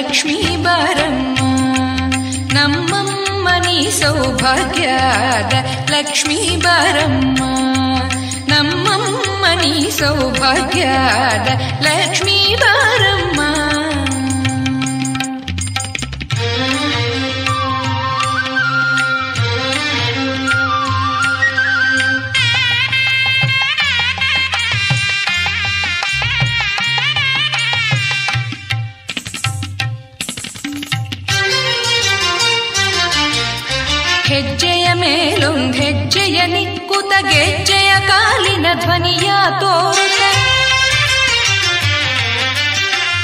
ಲಕ್ಷ್ಮೀ ಬಾರಮ್ಮ ನಮ್ಮಮ್ಮನಿ ಸೌಭಾಗ್ಯದ ಲಕ್ಷ್ಮೀ ಬಾರಮ್ಮ ನಮ್ಮಮ್ಮನಿ ಸೌಭಾಗ್ಯದ ಲಕ್ಷ್ಮೀ ಬಾರಮ್ಮ ಮೇಲೊಂದ್ ಹೆಜ್ಜೆಯ ನಿಕ್ಕುತ ಗೆಜ್ಜೆಯ ಕಾಲಿನ ಧ್ವನಿಯ ತೋರುತ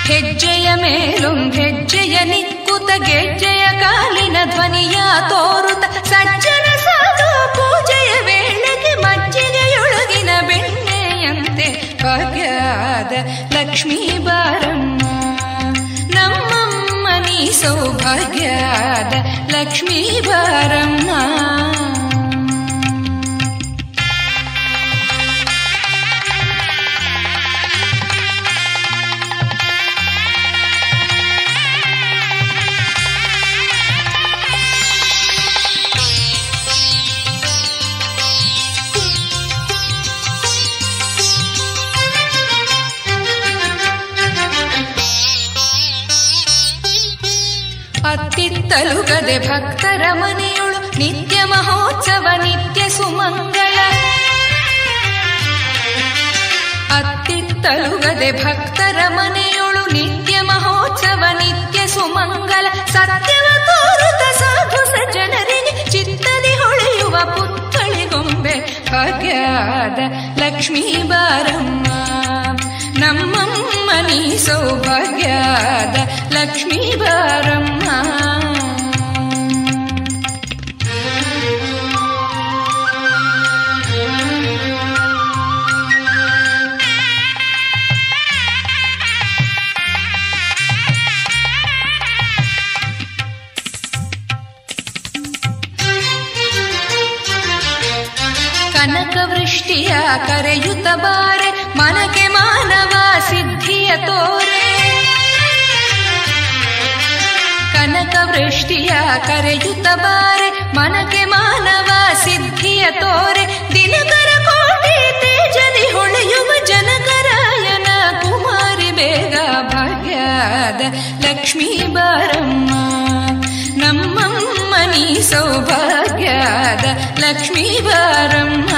ಹೆಜ್ಜೆಯ ಮೇಲೊಂದ್ ಹೆಜ್ಜೆಯ ನಿಕ್ಕುತ ಗೆಜ್ಜೆಯ ಕಾಲಿನ ಧ್ವನಿಯ ತೋರುತ ಸಜ್ಜನ ಸಾಧು ಪೂಜೆಯ ವೇಳೆಗೆ ಮಜ್ಜಿಗೆಯೊಳಗಿನ ಬೆಣ್ಣೆಯಂತೆ ಭಾಗ್ಯದ ಲಕ್ಷ್ಮೀ ಬಾರಮ್ಮ ನಮ್ಮಮ್ಮ ನೀ ಸೌಭಾಗ್ಯದ ಲಕ್ಷ್ಮೀ ಬಾರಮ್ಮ ಅತ್ತಿತ್ತಲುಗದೆ ಭಕ್ತರ ಮನೆಯೊಳು ನಿತ್ಯ ಮಹೋತ್ಸವ, ನಿತ್ಯ ಸುಮಂಗಳ. ಅತ್ತಿತ್ತಲುಗದೆ ಭಕ್ತರ ಮನೆಯೊಳು ನಿತ್ಯ ಮಹೋತ್ಸವ, ನಿತ್ಯ ಸುಮಂಗಲ ಸತ್ಯವ ತೋರುತ ಸಾಧು ಸಜ್ಜನರಿಗೆ ಚಿತ್ತದಿ ಹೊಳೆಯುವ ಪುತ್ಥಳಿಗೊಂಬೆ ಭಾಗ್ಯದ ಲಕ್ಷ್ಮೀ ಬಾರಮ್ಮ ನಮ್ಮ ಮನಿ ಸೌಭಾಗ್ಯದ ಲಕ್ಷ್ಮೀ ಬಾರಮ್ಮ. ಕನಕವೃಷ್ಟಿಯ ಕರೆಯುತ್ತ ಬಾರೆ, ಮನಕ್ಕೆ ಮಾನವ ಸಿದ್ಧಿಯ ತೋರೆ. ದಿನಕರ ಕೋಟಿ ತೇಜದಿ ಹೊಳೆಯುವ ಜನಕರಾಯನ ಕುಮಾರಿ ಬೇಗ ಭಾಗ್ಯದ ಲಕ್ಷ್ಮೀ ಬಾರಮ್ಮ. ನಮ್ಮಮ್ಮನಿ ಸೌಭಾಗ್ಯದ ಲಕ್ಷ್ಮೀ ಬಾರಮ್ಮ.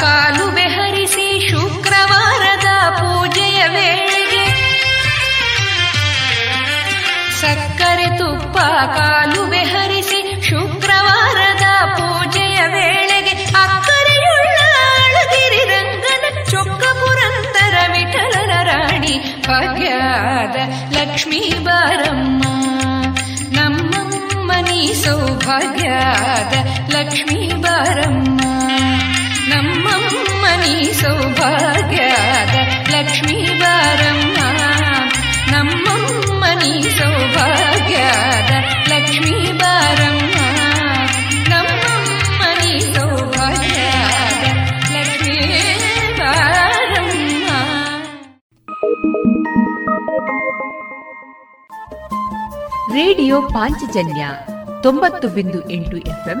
ಕಾಲುವೆ ಹರಿಸಿ ಶುಕ್ರವಾರದ ಪೂಜೆಯ ವೇಳೆಗೆ. ಸಕ್ಕರೆ ತುಪ್ಪ ಕಾಲುವೆ ಹರಿಸಿ ಶುಕ್ರವಾರದ ಪೂಜೆಯ ವೇಳೆಗೆ. ಅಕ್ಕರೆಯುಳ್ಳ ಅಳಗಿರಿ ರಂಗನ ಚೊಕ್ಕ ಪುರಂದರ ರಾಣಿ ಭಾಗ್ಯದ ಲಕ್ಷ್ಮೀ ಬಾರಮ್ಮ. ನಮ್ಮ ನೀ ಸೌಭಾಗ್ಯದ ಲಕ್ಷ್ಮೀ ಬಾರಮ್ಮ. ನಮ್ಮಮ್ಮ ನೀ ಸೌಭಾಗ್ಯದ ಲಕ್ಷ್ಮೀ ಬಾರಮ್ಮ ನಮ್ಮಮ್ಮ ನೀ ಸೌಭಾಗ್ಯದ ಲಕ್ಷ್ಮೀ ಬಾರಮ್ಮ ನಮ್ಮಮ್ಮ ನೀ ಸೌಭಾಗ್ಯದ ಲಕ್ಷ್ಮೀ ಬಾರಮ್ಮ ರೇಡಿಯೋ ಪಾಂಚಜನ್ಯ ತೊಂಬತ್ತು ಬಿಂದು ಎಂಟು ಎಫ್ಎಂ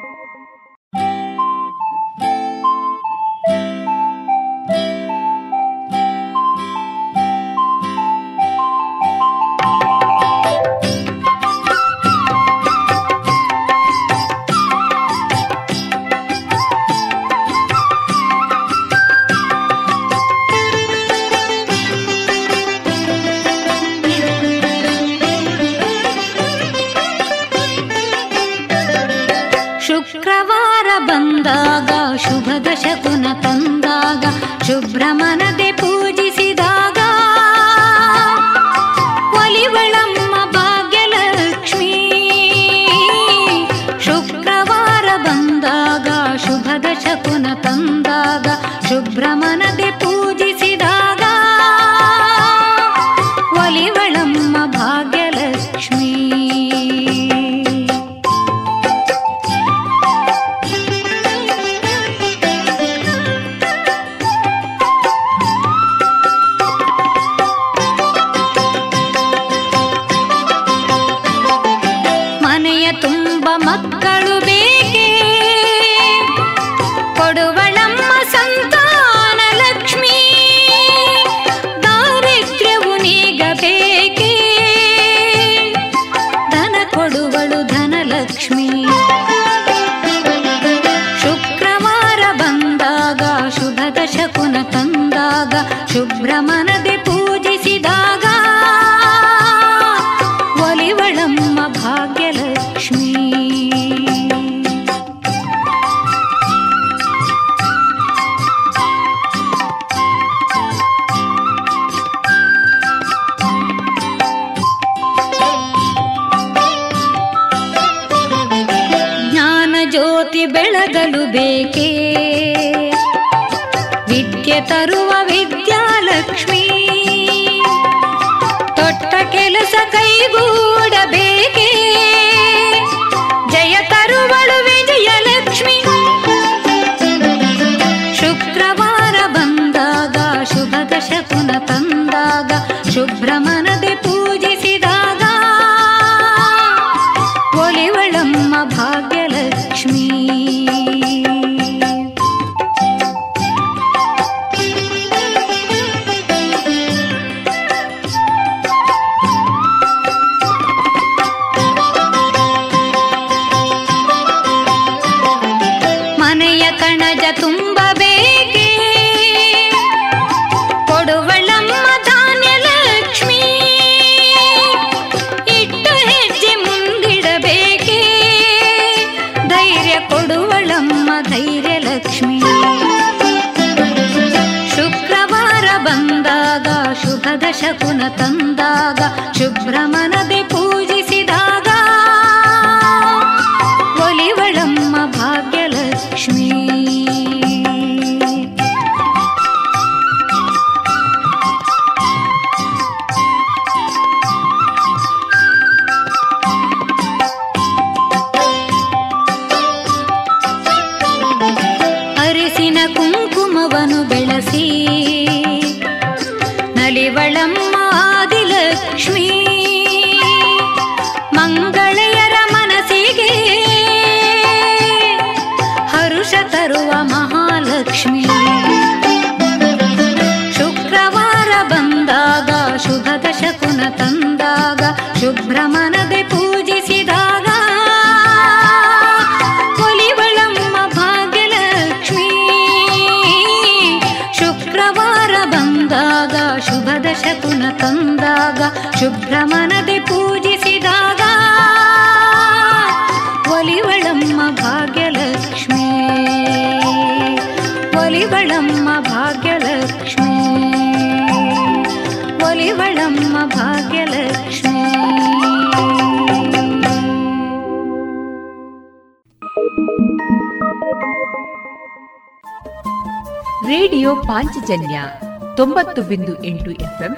ಶುಭ್ರಮನದಿ ಪೂಜಿಸಿದಾಗ ಒಲಿವಳಮ್ಮ ಭಾಗ್ಯಲಕ್ಷ್ಮಿ. ಒಲಿವಳಮ್ಮ ಭಾಗ್ಯಲಕ್ಷ್ಮಿ. ಒಲಿವಳಮ್ಮ ಭಾಗ್ಯಲಕ್ಷ್ಮಿ. ರೇಡಿಯೋ ಪಾಂಚಜನ್ಯ ತೊಂಬತ್ತು ಬಿಂದು ಎಂಟು ಎಫ್ಎಂ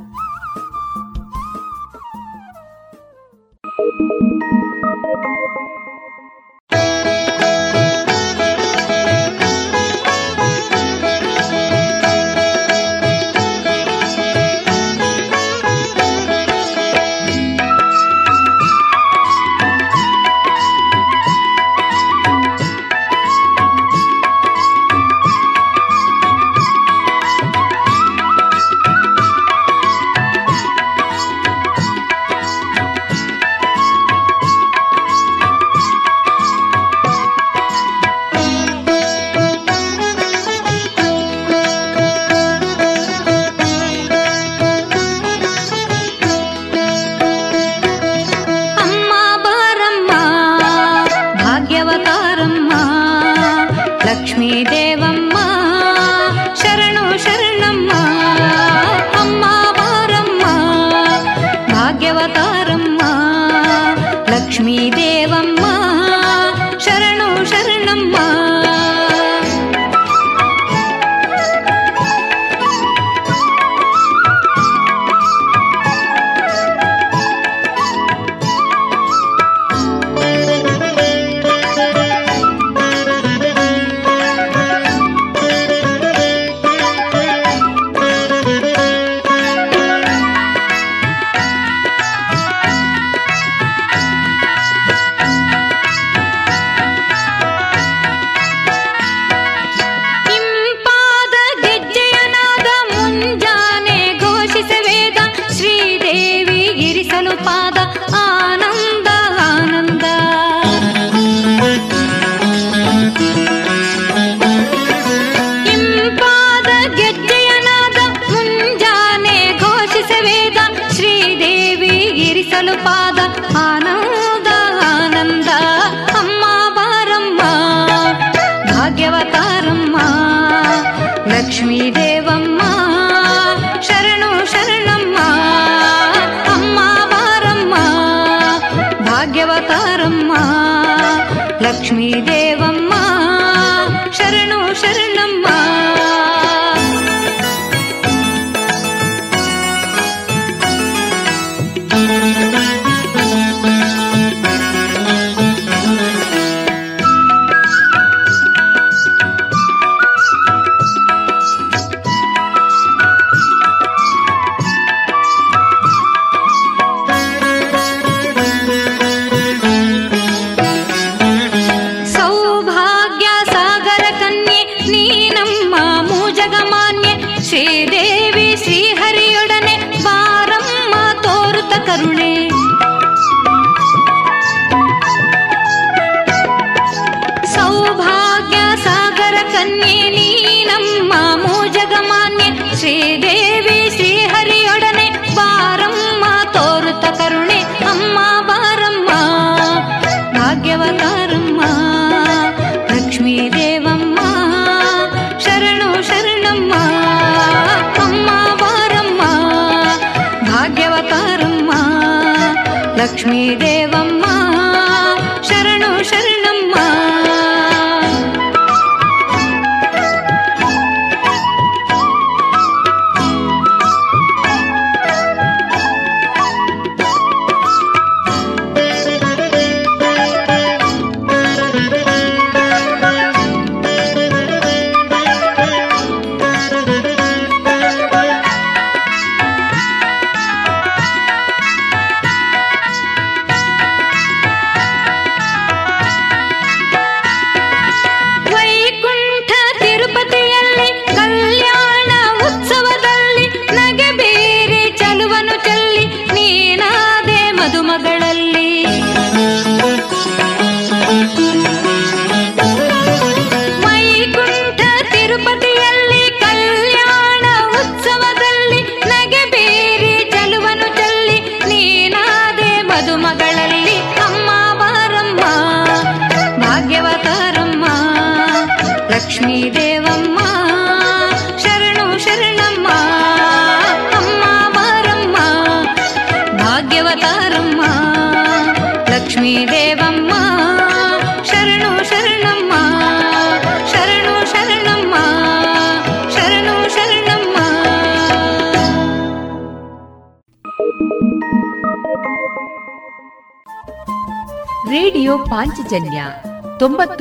me Kashmir.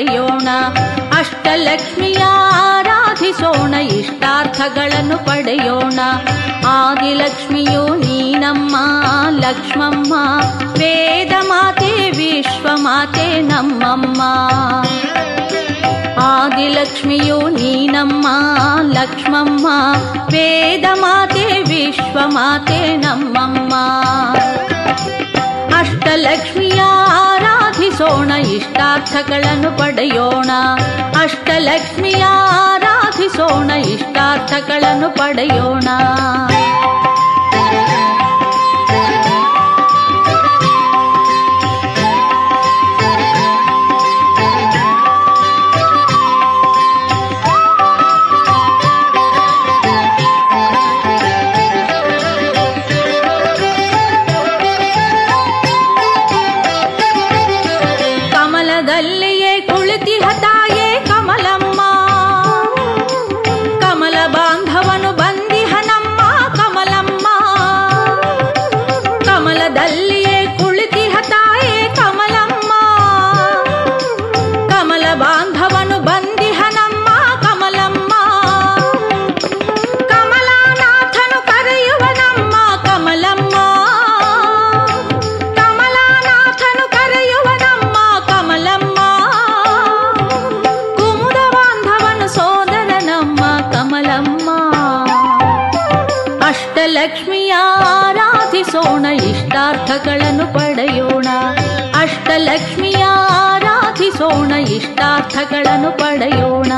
ಪಡೆಯೋಣ. ಅಷ್ಟಲಕ್ಷ್ಮಿಯ ಆರಾಧಿಸೋಣ, ಇಷ್ಟಾರ್ಥಗಳನ್ನು ಪಡೆಯೋಣ. ಆದಿಲಕ್ಷ್ಮಿಯು ನೀನಮ್ಮ, ಲಕ್ಷ್ಮಮ್ಮ, ವೇದ ಮಾತೆ ವಿಶ್ವಮಾತೆ ನಮ್ಮಮ್ಮ. ಆದಿಲಕ್ಷ್ಮಿಯು ನೀನಮ್ಮ, ಲಕ್ಷ್ಮಮ್ಮ, ವೇದ ಮಾತೆ ವಿಶ್ವಮಾತೆ ನಮ್ಮಮ್ಮ. ಅಷ್ಟಲಕ್ಷ್ಮಿಯ ಆರಾಧಿಸೋಣ ಇಷ್ಟಾರ್ಥಗಳನ್ನು ಪಡೆಯೋಣ. ಅಷ್ಟಲಕ್ಷ್ಮಿಯ ಆರಾಧಿಸೋಣ ಇಷ್ಟಾರ್ಥಗಳನ್ನು ಪಡೆಯೋಣ. ಕಮಲದಲ್ಲಿಯೇ ಇಷ್ಟಾರ್ಥಗಳನ್ನು ಪಡೆಯೋಣ.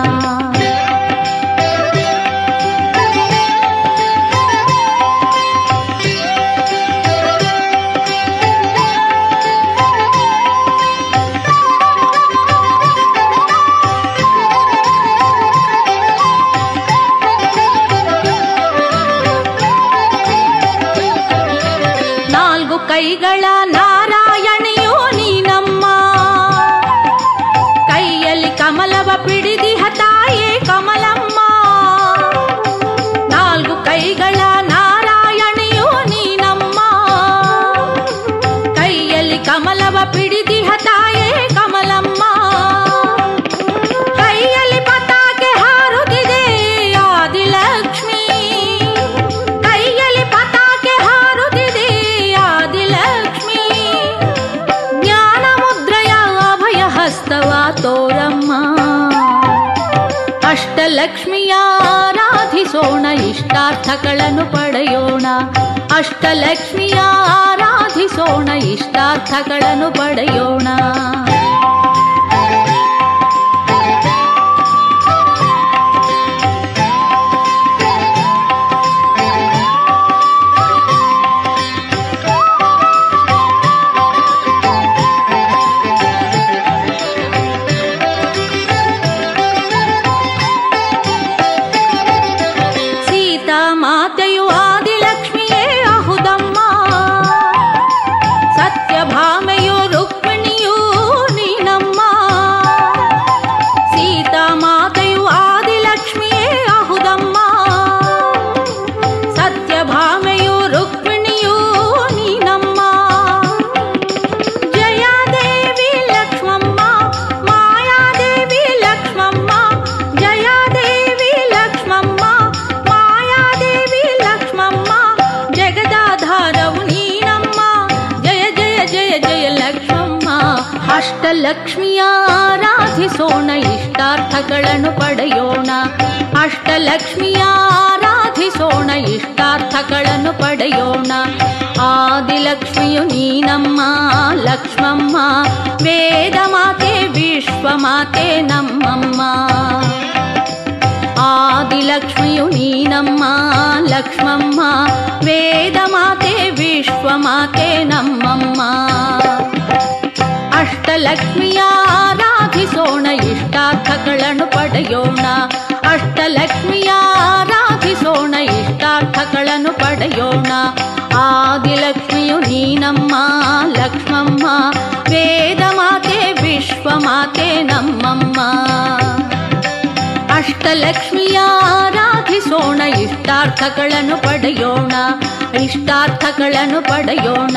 ಆರಾಧಿಸೋಣ ಇಷ್ಟಾರ್ಥಗಳನ್ನು ಪಡೆಯೋಣ. ಅಷ್ಟಲಕ್ಷ್ಮಿಯ ಆರಾಧಿಸೋಣ ಇಷ್ಟಾರ್ಥಗಳನ್ನು ಪಡೆಯೋಣ. ಆರಾಧಿಸೋಣ ಇಷ್ಟಾರ್ಥಗಳನ್ನು ಪಡೆಯೋಣ. ಅಷ್ಟಲಕ್ಷ್ಮಿಯ ಆರಾಧಿಸೋಣ ಇಷ್ಟಾರ್ಥಗಳನ್ನು ಪಡೆಯೋಣ. ಆದಿಲಕ್ಷ್ಮಿಯು ನೀನಮ್ಮ, ಲಕ್ಷ್ಮಮ್ಮ, ವೇದ ಮಾತೆ ವಿಶ್ವಮಾತೆ ನಮ್ಮಮ್ಮ. ಆದಿಲಕ್ಷ್ಮಿಯು ನೀನಮ್ಮ, ಲಕ್ಷ್ಮಮ್ಮ, ವೇದ ಮಾತೆ ವಿಶ್ವಮಾತೆ ನಮ್ಮಮ್ಮ. ಅಷ್ಟಲಕ್ಷ್ಮಿಯ ಆರಾಧಿಸೋಣ, ಇಷ್ಟಾರ್ಥಗಳನ್ನು ಪಡೆಯೋಣ. ಅಷ್ಟಲಕ್ಷ್ಮಿಯ ಆರಾಧಿಸೋಣ, ಇಷ್ಟಾರ್ಥಗಳನ್ನು ಪಡೆಯೋಣ. ಆದಿಲಕ್ಷ್ಮಿಯು ನೀನಮ್ಮ, ಲಕ್ಷ್ಮಮ್ಮ. ವೇದ ಮಾತೆ ವಿಶ್ವಮಾತೆ ನಮ್ಮಮ್ಮ. ಅಷ್ಟಲಕ್ಷ್ಮಿಯ ಆರಾಧಿಸೋಣ, ಇಷ್ಟಾರ್ಥಗಳನ್ನು ಪಡೆಯೋಣ. ಇಷ್ಟಾರ್ಥಗಳನ್ನು ಪಡೆಯೋಣ.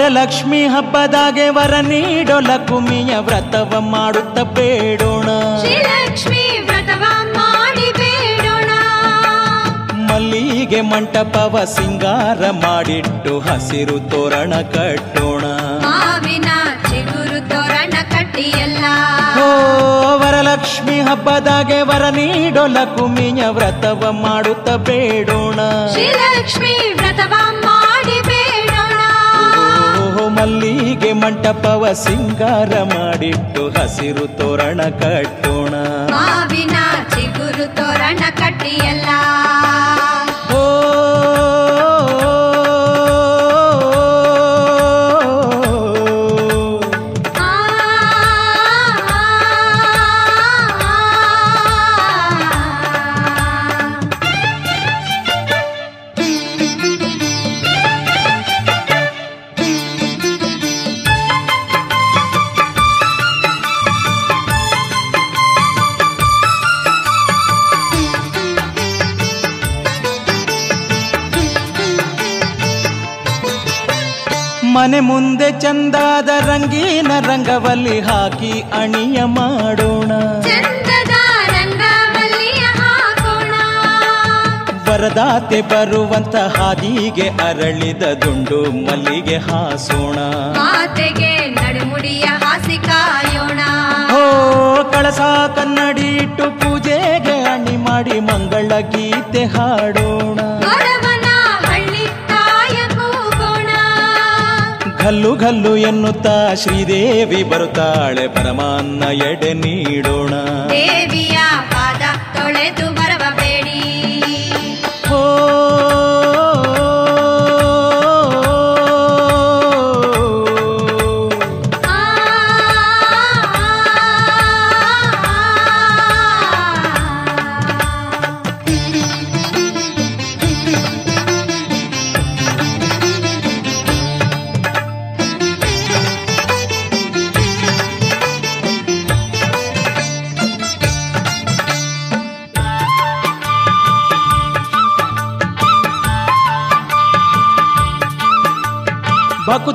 ವರಲಕ್ಷ್ಮಿ ಹಬ್ಬದಾಗೆ ವರ ನೀಡೋ ಲಕುಮಿಯ ವ್ರತವ ಮಾಡುತ್ತ ಬೇಡೋಣ. ಶ್ರೀಲಕ್ಷ್ಮಿ ವ್ರತವ ಮಾಡಿ ಬೇಡೋಣ. ಮಲ್ಲಿಗೆ ಮಂಟಪವ ಸಿಂಗಾರ ಮಾಡಿಟ್ಟು ಹಸಿರು ತೋರಣ ಕಟ್ಟೋಣ. ಮಾವಿನ ಚಿಗುರು ತೋರಣ ಕಟ್ಟಿ ಎಲ್ಲ ಓ ವರಲಕ್ಷ್ಮಿ ಹಬ್ಬದಾಗೆ ವರ ನೀಡೋ ಲಕುಮಿಯ ವ್ರತವ ಮಾಡುತ್ತ ಬೇಡೋಣ. ಶ್ರೀಲಕ್ಷ್ಮಿ ವ್ರತವ ಮಲ್ಲಿಗೆ ಮಂಟಪವ ಸಿಂಗಾರ ಮಾಡಿಟ್ಟು ಹಸಿರು ತೋರಣ ಕಟ್ಟೋಣ. ಮಾವಿನ ಚಿಗುರು ತೋರಣ ಮನೆ ಮುಂದೆ ಚಂದಾದ ರಂಗೀನ ರಂಗವಲ್ಲಿ ಹಾಕಿ ಅಣಿಯ ಮಾಡೋಣ. ಬರದಾತೆ ಬರುವಂತ ಹಾದಿಗೆ ಅರಳಿದ ದುಂಡು ಮಲ್ಲಿಗೆ ಹಾಸೋಣ. ಮಾತೆಗೆ ನಡುಮುಡಿಯ ಹಾಸಿ ಕಾಯೋಣ. ಓ ಕಳಸ ಕನ್ನಡಿ ಇಟ್ಟು ಪೂಜೆಗೆ ಅಣಿ ಮಾಡಿ ಮಂಗಳ ಗೀತೆ ಹಾಡೋಣ. ಗಲ್ಲು ಘಲ್ಲು ಎನ್ನುತ್ತಾ ಶ್ರೀದೇವಿ ಬರುತ್ತಾಳೆ ಪರಮಾನ್ನ ಎಡೆ ನೀಡೋಣ. ದೇವಿಯ ಪಾದ ತೊಳೆದು ಬರವ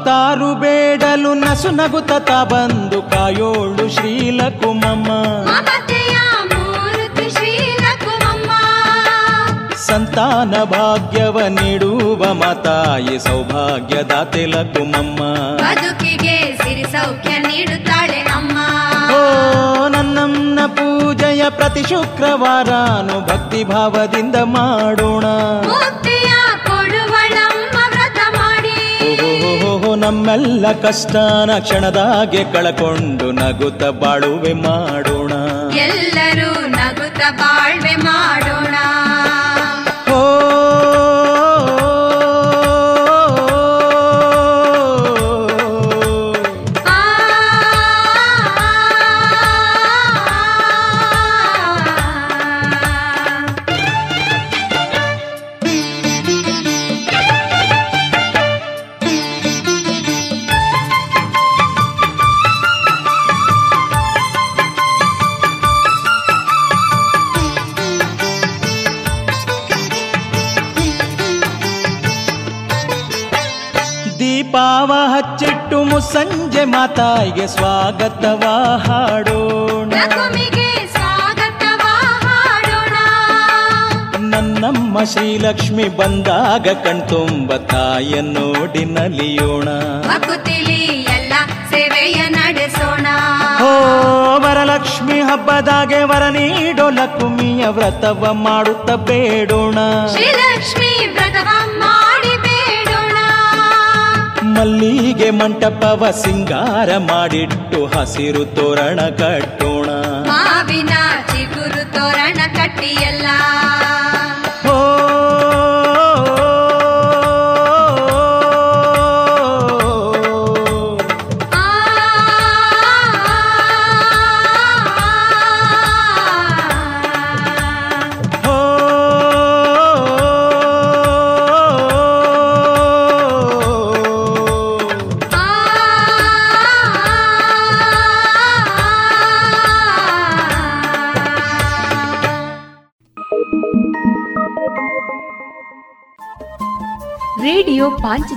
ಭಕುತಾರು ಬೇಡಲು ನಸು ನಗುತ್ತ ಬಂದು ಕಾಯೋಳು ಶ್ರೀಲಕುಮಮ್ಮ. ಸಂತಾನ ಭಾಗ್ಯವ ನೀಡುವ ಮಾತಾಯಿ ಸೌಭಾಗ್ಯದಾತೆ ಲಕುಮಮ್ಮ ಬದುಕಿಗೆ ಸಿರಿ ಸೌಖ್ಯ ನೀಡುತ್ತಾಳೆ ಅಮ್ಮ. ಓ ನನ್ನಮ್ಮನ ಪೂಜೆಯ ಪ್ರತಿ ಶುಕ್ರವಾರನು ಭಕ್ತಿ ಭಾವದಿಂದ ಮಾಡೋಣ. ನಮ್ಮೆಲ್ಲ ಕಷ್ಟನ ಕ್ಷಣದಾಗೆ ಕಳಕೊಂಡು ನಗುತ್ತ ಬಾಳುವೆ ಮಾಡೋಣ. ಎಲ್ಲರೂ ನಗುತ್ತ ಬಾಳ್ವೆ ಮಾಡೋಣ ಮಾತಾಯಿಗೆ ಸ್ವಾಗತವ ಹಾಡೋಣ. ನನ್ನಮ್ಮ ಶ್ರೀಲಕ್ಷ್ಮಿ ಬಂದಾಗ ಕಣ್ತುಂಬ ತಾಯ ನೋಡಿ ನಲಿಯೋಣ. ವರಲಕ್ಷ್ಮಿ ಹಬ್ಬದಾಗೆ ವರ ನೀಡೋ ಲಕ್ಷ್ಮಿಯ ವ್ರತವ ಮಾಡುತ್ತ ಬೇಡೋಣ. ಶ್ರೀಲಕ್ಷ್ಮಿ ಮಲ್ಲಿಗೆ ಮಂಟಪವ ಸಿಂಗಾರ ಮಾಡಿಟ್ಟು ಹಸಿರು ತೋರಣ ಕಟ್ಟು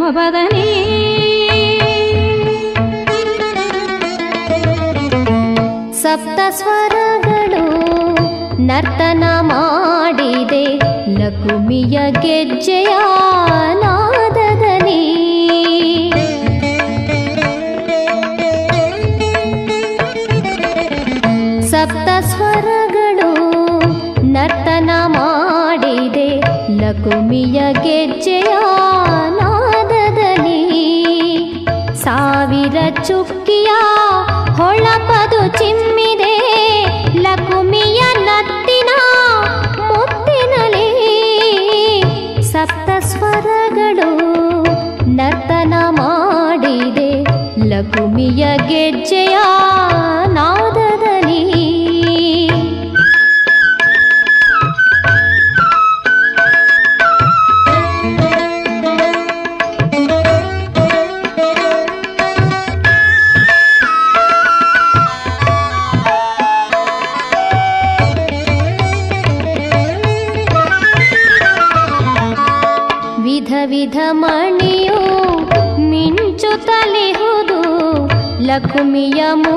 ಸಮಪದನೇ ಸಪ್ತ ಸ್ವರಗಳು ನರ್ತನ ಮಾಡಿದೆ ಲಕುಮಿಯ ಗೆಜ್ಜೆಯ ಅದು ಚಿಮ್ಮಿದೆ. ಲಕುಮಿಯ ನತ್ತಿನ ಮುತ್ತಿನಲಿ. ಸಪ್ತ ಸ್ವರಗಳು ನರ್ತನ ಮಾಡಿದೆ. ಲಕುಮಿಯ ಗೆಜ್ಜೆಯ కుమియము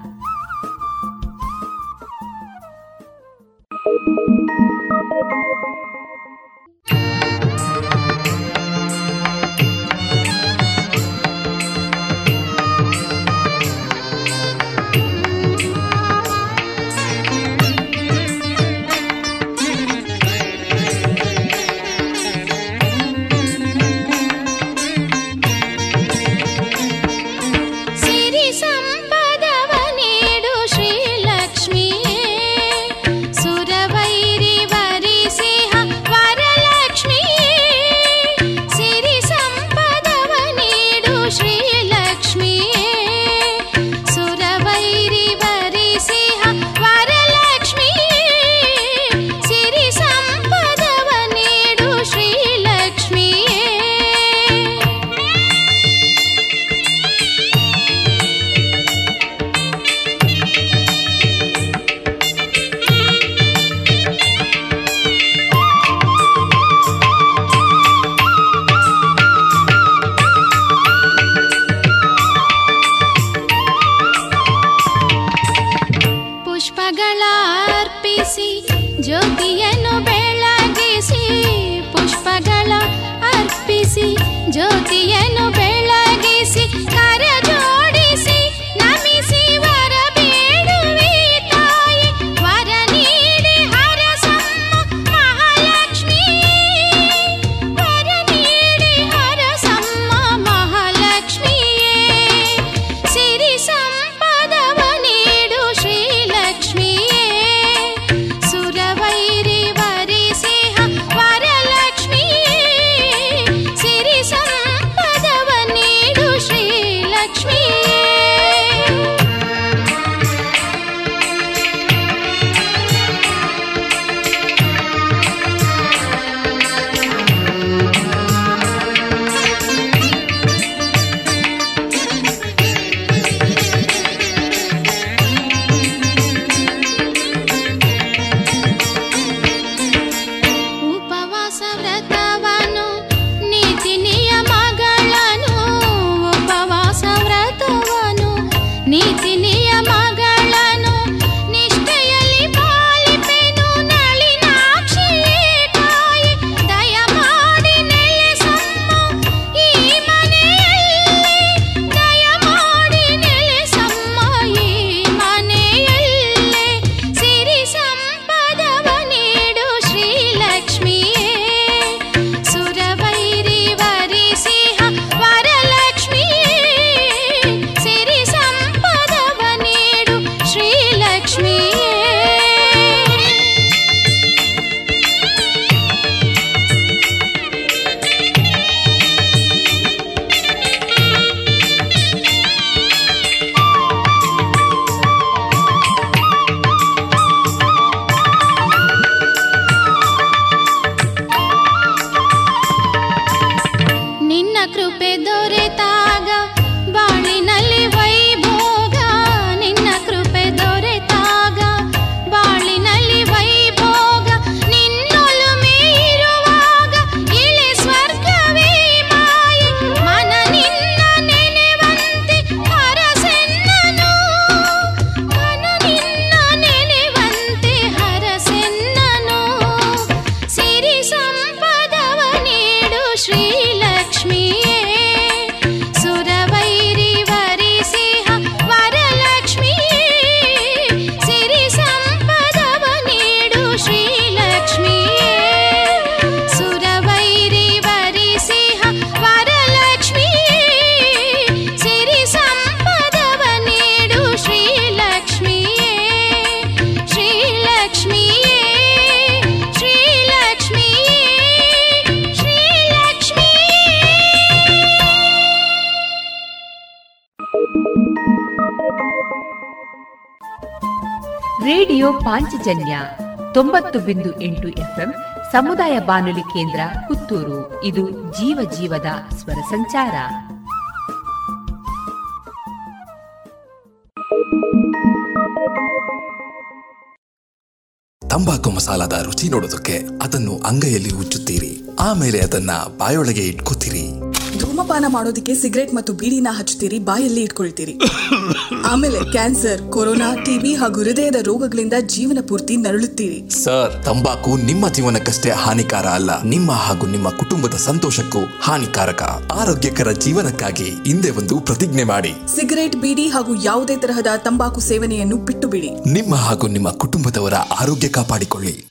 ಬಿಂದು ಎಂಟು ಎಫ್ಎಂ ಸಮುದಾಯ ಬಾನುಲಿ ಕೇಂದ್ರ ಪುತ್ತೂರು ಇದು ಜೀವ ಜೀವದ ಸ್ವರ ಸಂಚಾರ ತಂಬಾಕು ಮಸಾಲದ ರುಚಿ ನೋಡೋದಕ್ಕೆ ಅದನ್ನು ಅಂಗೈಯಲ್ಲಿ ಉಚ್ಚುತ್ತೀರಿ ಆಮೇಲೆ ಅದನ್ನ ಬಾಯೊಳಗೆ ಇಟ್ಕೋತೀರಿ ಧೂಮಪಾನ ಮಾಡೋದಕ್ಕೆ ಸಿಗರೆಟ್ ಮತ್ತು ಬೀಡಿನ ಹಚ್ಚುತ್ತೀರಿ ಬಾಯಲ್ಲಿ ಇಟ್ಕೊಳ್ತೀರಿ ಆಮೇಲೆ ಕ್ಯಾನ್ಸರ್ ಕೊರೋನಾ ಟಿಬಿ ಹಾಗೂ ಹೃದಯದ ರೋಗಗಳಿಂದ ಜೀವನ ಪೂರ್ತಿ ನರಳುತ್ತೀರಿ. ಸರ್ ತಂಬಾಕು ನಿಮ್ಮ ಜೀವನಕ್ಕಷ್ಟೇ ಹಾನಿಕಾರ ಅಲ್ಲ. ನಿಮ್ಮ ಹಾಗೂ ನಿಮ್ಮ ಕುಟುಂಬದ ಸಂತೋಷಕ್ಕೂ ಹಾನಿಕಾರಕ. ಆರೋಗ್ಯಕರ ಜೀವನಕ್ಕಾಗಿ ಹಿಂದೆ ಒಂದು ಪ್ರತಿಜ್ಞೆ ಮಾಡಿ. ಸಿಗರೇಟ್ ಬೀಡಿ ಹಾಗೂ ಯಾವುದೇ ತರಹದ ತಂಬಾಕು ಸೇವನೆಯನ್ನು ಬಿಟ್ಟು ಬಿಡಿ ನಿಮ್ಮ ಹಾಗೂ ನಿಮ್ಮ ಕುಟುಂಬದವರ ಆರೋಗ್ಯ ಕಾಪಾಡಿಕೊಳ್ಳಿ.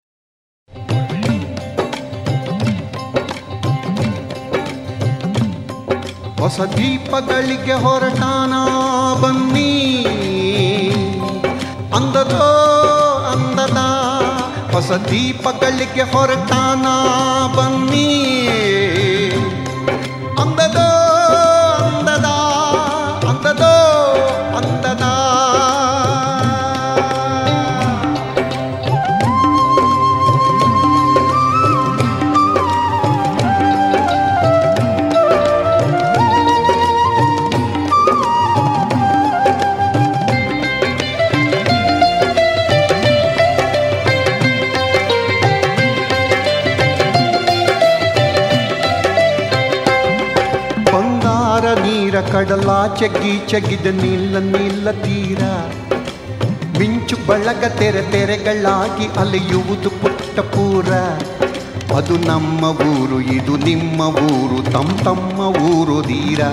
ಹೊಸ ದೀಪಗಳಿಗೆ ಹೊರಟಾನ ಬನ್ನಿ. ಅಂದದೋ ಅಂದದ ಹೊಸ ದೀಪಗಳಿಗೆ ಹೊರಟಾನ ಬನ್ನಿ. ಅಂದದೋ ನೀರ ಚಗ್ಗಿ ಚಗಿದ ನೀಲ ನೀಲ ತೀರ. ಮಿಂಚು ಬಳಗ ತೆರೆ ತೆರೆಗಳಾಗಿ ಅಲೆಯುವುದು ಪುಟ್ಟ ಪೂರ. ಅದು ನಮ್ಮ ಊರು, ಇದು ನಿಮ್ಮ ಊರು ತಮ್ಮ ತಮ್ಮ ಊರು ದೀರ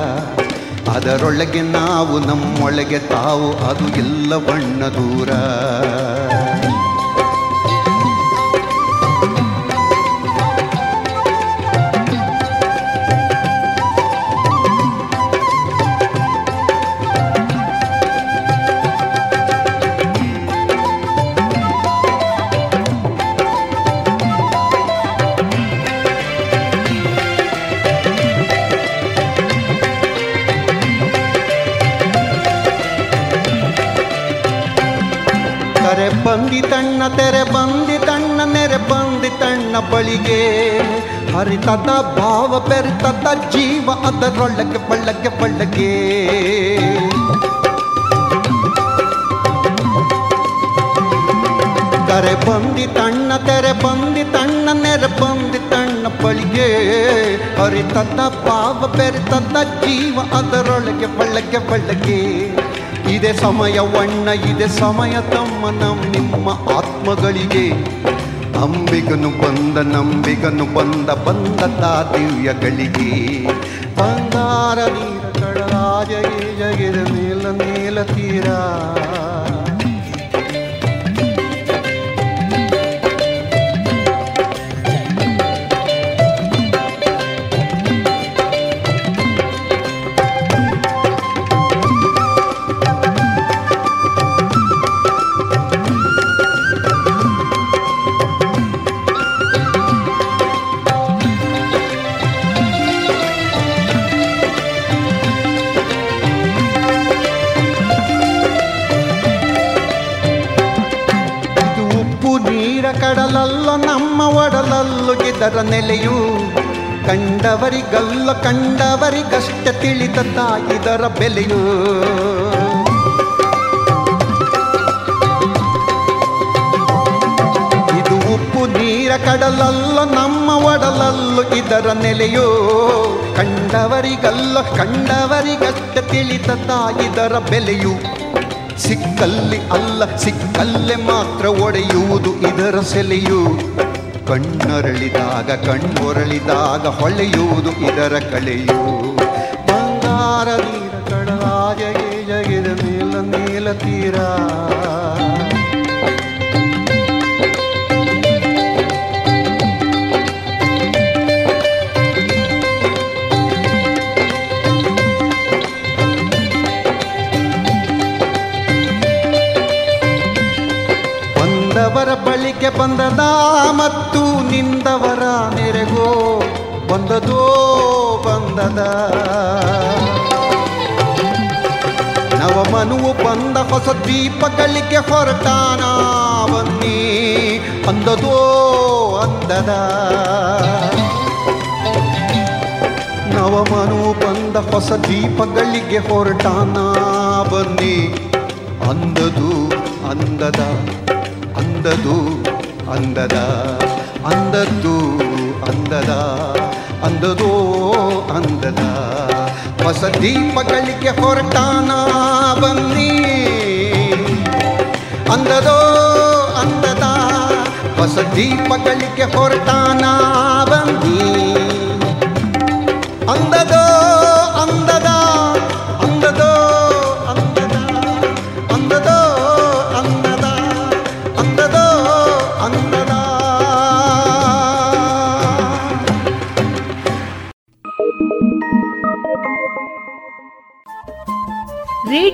ಅದರೊಳಗೆ ನಾವು, ನಮ್ಮೊಳಗೆ ತಾವು, ಅದು ಎಲ್ಲ ಬಣ್ಣ ದೂರ. ಬಂದಿತಣ್ಣ ತೆರೆ ಬಂದಿ ಬಂದಿತಣ್ಣ ನೆರೆ ಬಂದಿತಣ್ಣ ಬಳಿಗೆ. ಹರಿತದ ಭಾವ ಬೆರಿತದ ಜೀವ ಅದರೊಳಗೆ ಬಳ್ಳಗೆ ಬಳ್ಳಗೆ. ಕರೆ ಬಂದಿತಣ್ಣ ತೆರೆ ಬಂದಿತಣ್ಣ ನೆರೆ ಬಂದಿತಣ್ಣ ಬಳಿಗೆ. ಹರಿತದ ಭಾವ ಬೆರಿತದ ಜೀವ ಅದರೊಳಗೆ ಬಳ್ಳಗೆ ಬಳ್ಳಗೆ. ಇದೆ ಸಮಯವಣ್ಣ ಇದೆ ಸಮಯ ತಮ್ಮ ನಮ್ಮ ನಿಮ್ಮ ಆತ್ಮಗಳಿಗೆ. ಅಂಬಿಗನು ಬಂದ, ನಂಬಿಗನು ಬಂದ ಬಂದ ದಿವ್ಯಗಳಿಗೆ. ಬಂದಾರ ನೀರ ಕಡರಾಜ ಜಗಿದ ನೀಲ ನೀಲ ತೀರ. ಇದರ ನೆಲೆಯು ಕಂಡವರಿಗಲ್ಲ ಕಂಡವರಿಗಷ್ಟ ತಿಳಿದ ಇದರ ಬೆಲೆಯು. ಇದು ಉಪ್ಪು ನೀರ ಕಡಲಲ್ಲ, ನಮ್ಮ ಒಡಲಲ್ಲು ಇದರ ನೆಲೆಯು. ಕಂಡವರಿಗಲ್ಲ ಕಂಡವರಿಗಷ್ಟ ತಿಳಿದ ಇದರ ಬೆಲೆಯು. ಸಿಕ್ಕಲ್ಲಿ ಅಲ್ಲ, ಸಿಕ್ಕಲ್ಲೇ ಮಾತ್ರ ಒಡೆಯುವುದು ಇದರ ಸೆಲೆಯು. ಕಣ್ಣರಳಿದಾಗ ಕಣ್ಣೊರಳಿದಾಗ ಹೊಳೆಯುವುದು ಇದರ ಕಳೆಯು ಬಂಗಾರ ನೀರ ಕಡಲಾಜಗೆ ಜಗಿದ ನೀಲ ನೀಲ ತೀರ. ಬಳಿಗೆ ಬಂದದ ಮತ್ತು ನಿಂದವರ ನೆರೆಗೋ ಬಂದದೋ ಬಂದದ. ನವಮನುವು ಬಂದ ಹೊಸ ದೀಪಗಳಿಗೆ ಹೊರಟಾನ ಬನ್ನಿ, ಅಂದದೋ ಅಂದದ. ನವಮನು ಬಂದ ಹೊಸ ದೀಪಗಳಿಗೆ ಹೊರಟಾನ ಬನ್ನಿ, ಅಂದದು ಅಂದದ, ಅಂದದು ಅಂದದ ಅಂದದ್ದು ಅಂದದ ಅಂದದೋ ಅಂದದ ಹೊಸ ದೀಪಗಳಿಗೆ ಹೊರಟಾನ ಬನ್ನಿ ಅಂದದೋ ಅಂದದ ಹೊಸ ದೀಪಗಳಿಗೆ ಹೊರಟಾನ ಬನ್ನಿ ಅಂದದೋ ಅಂದದ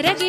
ಕರಗಿ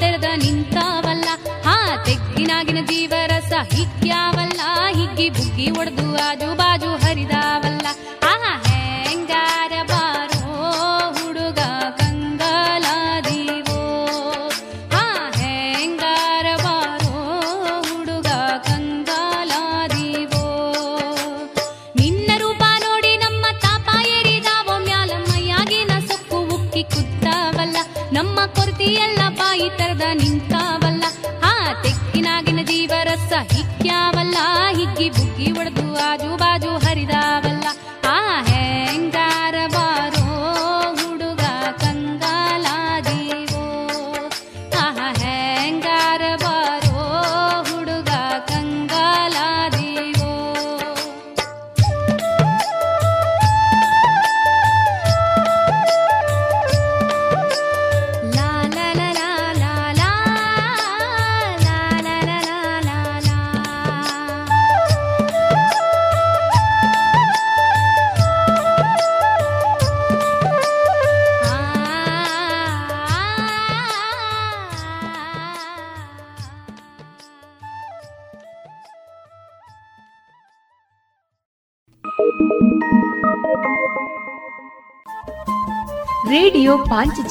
ತೆರೆದ ನಿಂತಾವಲ್ಲ ಹಾ ತೆಗ್ಗಿನಾಗಿನ ಜೀವರಸ ಹಿಗ್ಯಾವಲ್ಲ ಹಿಗ್ಗಿ ಬುಗ್ಗಿ ಒಡೆದು ಆಜು ಬಾಜು ಹರಿದಾವಲ್ಲ.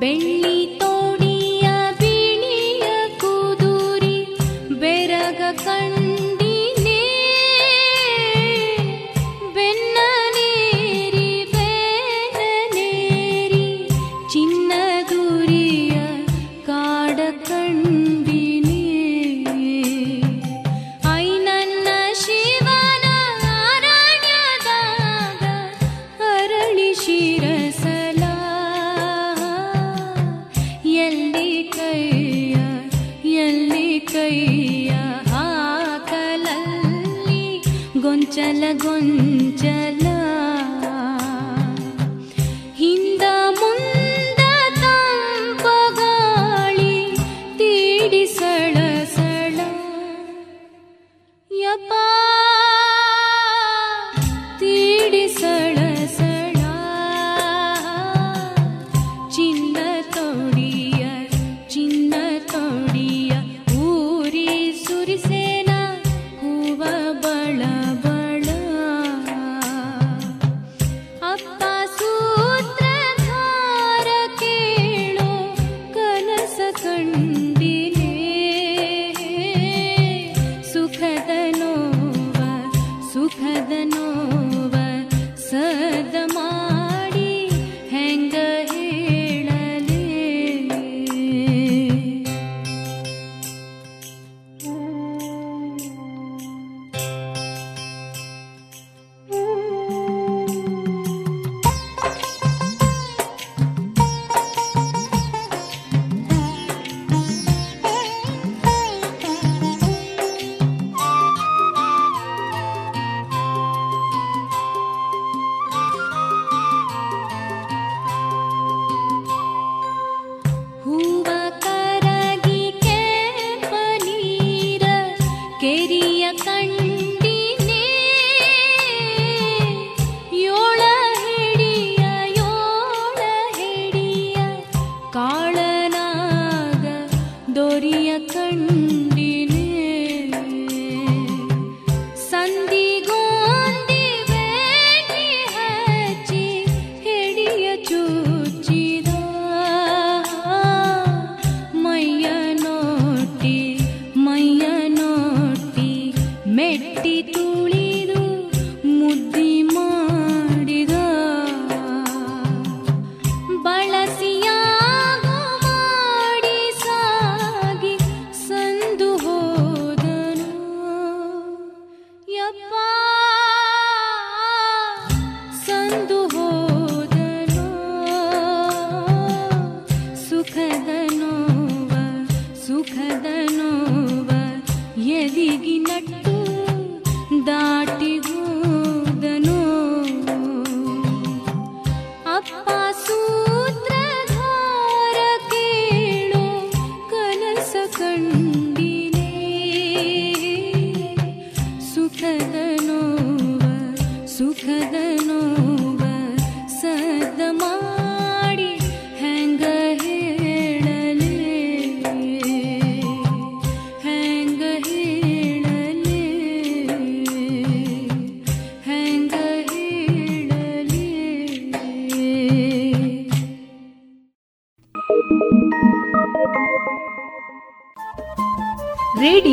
ಬೆಳ್ಳಿ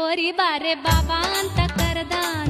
परिवारे बाबा भवान् करदान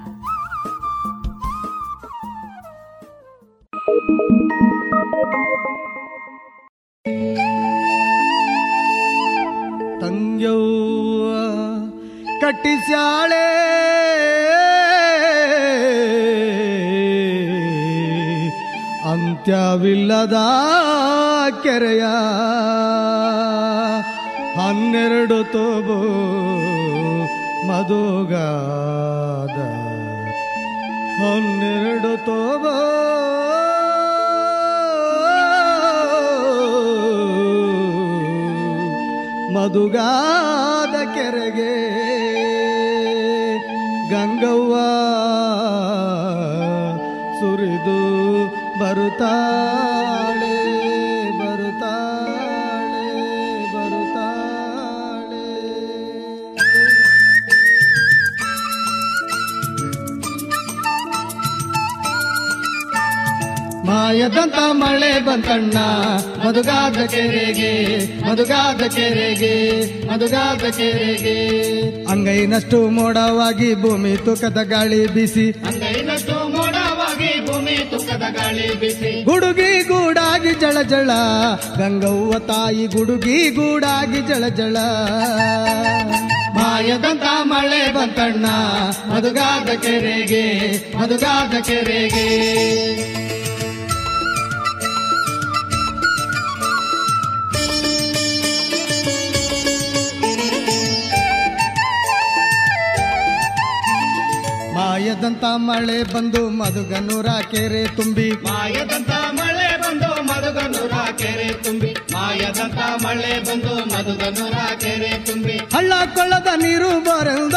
ಮಧುಗಾದ ಒಂದೆರಡು ತೋಬ ಮಧುಗಾದ ಕೆರೆಗೆ ಗಂಗವ್ವ ಸುರಿದು ಬರುತ್ತಾಳೆ ಮಾಯದಂತ ಮಳೆ ಬಂತಣ್ಣ. ಮದುಗಾದ ಕೆರೆಗೆ ಮದುಗಾದ ಕೆರೆಗೆ ಮದುಗಾದ ಕೆರೆಗೆ. ಅಂಗೈನಷ್ಟು ಮೋಡವಾಗಿ ಭೂಮಿ ತೂಕದ ಗಾಳಿ ಬಿಸಿ. ಅಂಗೈನಷ್ಟು ಮೋಡವಾಗಿ ಭೂಮಿ ತುಕದ ಗಾಳಿ ಬಿಸಿ. ಗುಡುಗಿ ಗೂಡಾಗಿ ಜಳ ಜಳ ಗಂಗವ್ವ ತಾಯಿ ಗುಡುಗಿ ಗೂಡಾಗಿ ಜಳ ಜಳ ಮಾಯದಂತ ಮಳೆ ಬಂತಣ್ಣ. ಮದುಗಾದ ಕೆರೆಗೆ ಮದುಗಾದ ಕೆರೆಗೆ. ಮಾಯದಂತ ಮಳೆ ಬಂದು ಮಧುಗನೂರ ಕೆರೆ ತುಂಬಿ. ಮಾಯದಂತ ಮಳೆ ಬಂದು ಮಧುಗನೂರ ಕೆರೆ ತುಂಬಿ. ಮಾಯದಂತ ಮಳೆ ಬಂದು ಮಧುಗನೂರ ಕೆರೆ ತುಂಬಿ. ಹಳ್ಳ ಕೊಳ್ಳದ ನೀರು ಬರೆದ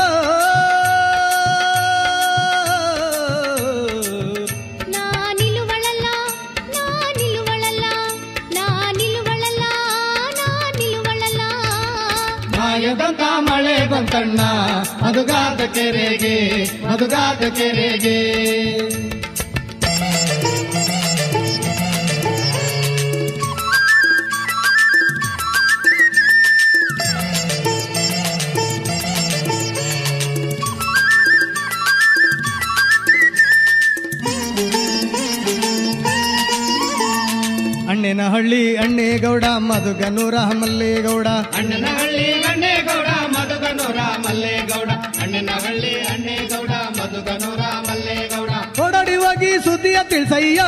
ಮಳೆ ಬಂತಣ್ಣ. ಮಧುಗಾದ ಕೆರೆಗೆ ಮಧುಗಾದ ಕೆರೆಗೆ. ಅಣ್ಣನ ಹಳ್ಳಿ ಅಣ್ಣೇಗೌಡ ಮಧುಗನೂರ ಮಲ್ಲೇಗೌಡ. ಅಣ್ಣನ ಹಳ್ಳಿ ಅಣ್ಣೇಗೌಡ ಮಧುಗನೂರ ಮಲ್ಲೇಗೌಡ ಅಣ್ಣನ ಹಳ್ಳಿ ಅಣ್ಣೇಗೌಡ ಮಧುಗನೂರ ಮಲ್ಲೇಗೌಡ. ಓಡಾಡಿ ಹೋಗಿ ಸುದ್ದಿಯ ತಿಳಿಸಯ್ಯ.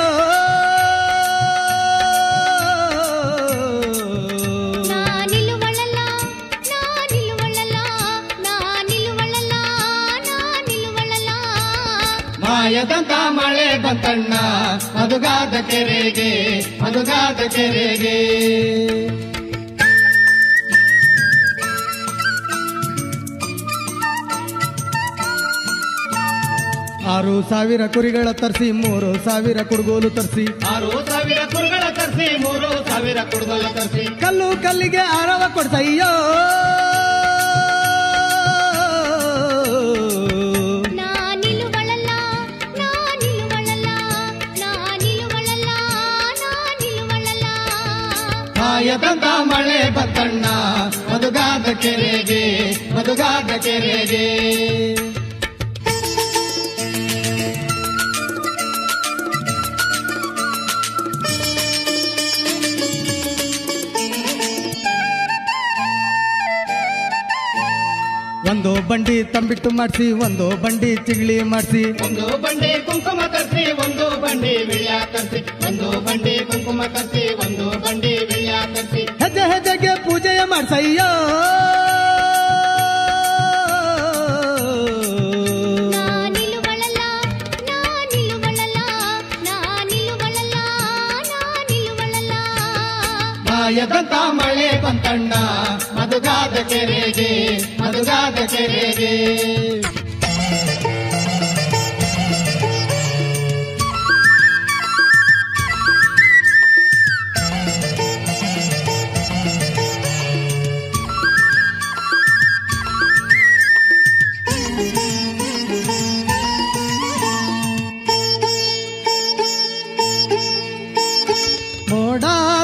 ಮಾಯದಂತ ಮಳೆ ಬಂತಣ್ಣ ಮಧುಗಾದ ಕೆರೆಗೆ ಮಧುಗಾದ ಕೆರೆಗೆ. ಆರು ಸಾವಿರ ಕುರಿಗಳ ತರಿಸಿ ಮೂರು ಸಾವಿರ ಕುಡುಗೋಲು ತರಿಸಿ. ಆರು ಸಾವಿರ ಕುರಿಗಳ ತರಿಸಿ ಮೂರು ಸಾವಿರ ಕುಡುಗೋಲು ತರಿಸಿ. ಕಲ್ಲು ಕಲ್ಲಿಗೆ ಆರವ ಕೊಡ್ತಯ್ಯೋ ಕಾಯದಂತ ಮಳೆ ಬತ್ತಣ್ಣ ಮದುಗಾದ ಕೆರೆಗೆ ಮದುಗಾದ ಕೆರೆಗೆ. ಒಂದು ಬಂಡಿ ತಂಬಿಟ್ಟು ಮಾಡಿಸಿ ಒಂದು ಬಂಡಿ ಚಿಗಳಿ ಮಾಡಿಸಿ. ಒಂದು ಬಂಡಿ ಕುಂಕುಮ ಕರ್ಸಿ ಒಂದು ಬಂಡಿ ವಿಳ್ಯ ಕರ್ಸಿ ಒಂದು ಬಂಡಿ ಕುಂಕುಮ ಕರ್ಸಿ ಒಂದು ಬಂಡಿ ವಿಳ್ಯ ಕರ್ಸಿ ಹೆಜ್ಜೆ ಹೆಜ್ಜೆಗೆ ಪೂಜೆಯ ಮಾಡ್ಸಯ್ಯೋ. ಎದಂತ ಮಳೆ ಬಂತಣ್ಣ. ಮಧುಗಾದ ಕೆರೆಗೆ ಮಧುಗಾದ ಕೆರೆಗೆ.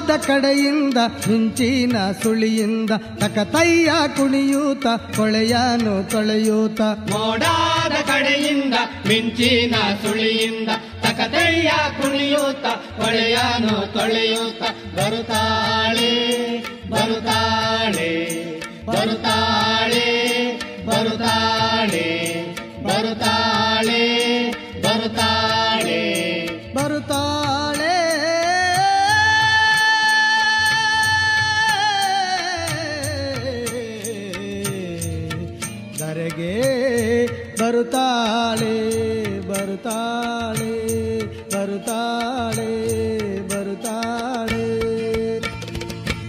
ಮೋಡಾದ ಕಡೆಯಿಂದ, ಮಿಂಚಿನ ಸುಳಿಯಿಂದ, ತಕತಯ್ಯ ಕುಣಿಯೂತ, ಕೊಳೆಯನು ತೊಳೆಯೂತ. ಮೋಡಾದ ಕಡೆಯಿಂದ, ಮಿಂಚಿನ ಸುಳಿಯಿಂದ, ತಕತಯ್ಯ ಕುಣಿಯೂತ, ಕೊಳೆಯನು ತೊಳೆಯೂತ. ಬರುತ್ತಾಳೆ ಬರುತ್ತಾಳೆ ಬರುತ್ತಾಳೆ ಬರುತ್ತಾಳೆ. ಬರುತ್ತಾಳೆ ಬರುತ್ತಾಳೆ ಬರುತ್ತಾಳೆ ಬರುತ್ತಾಳೆ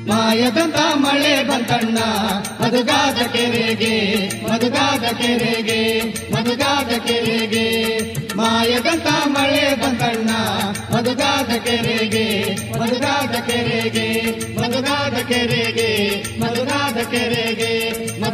ಮಾಯದಂತ ಮಳೆ ಬಂತಣ್ಣ ಮದುಗಾದ ಕೆರೆಗೆ ಮದುಗಾದ ಕೆರೆಗೆ ಮದುಗಾದ ಕೆರೆಗೆ. ಮಾಯದಂತ ಮಳೆ ಬಂತಣ್ಣ ಮದುಗಾದ ಕೆರೆಗೆ ಮದುಗಾದ ಕೆರೆಗೆ ಮದುಗಾದ ಕೆರೆಗೆ ಮದುಗಾದ ಕೆರೆಗೆ.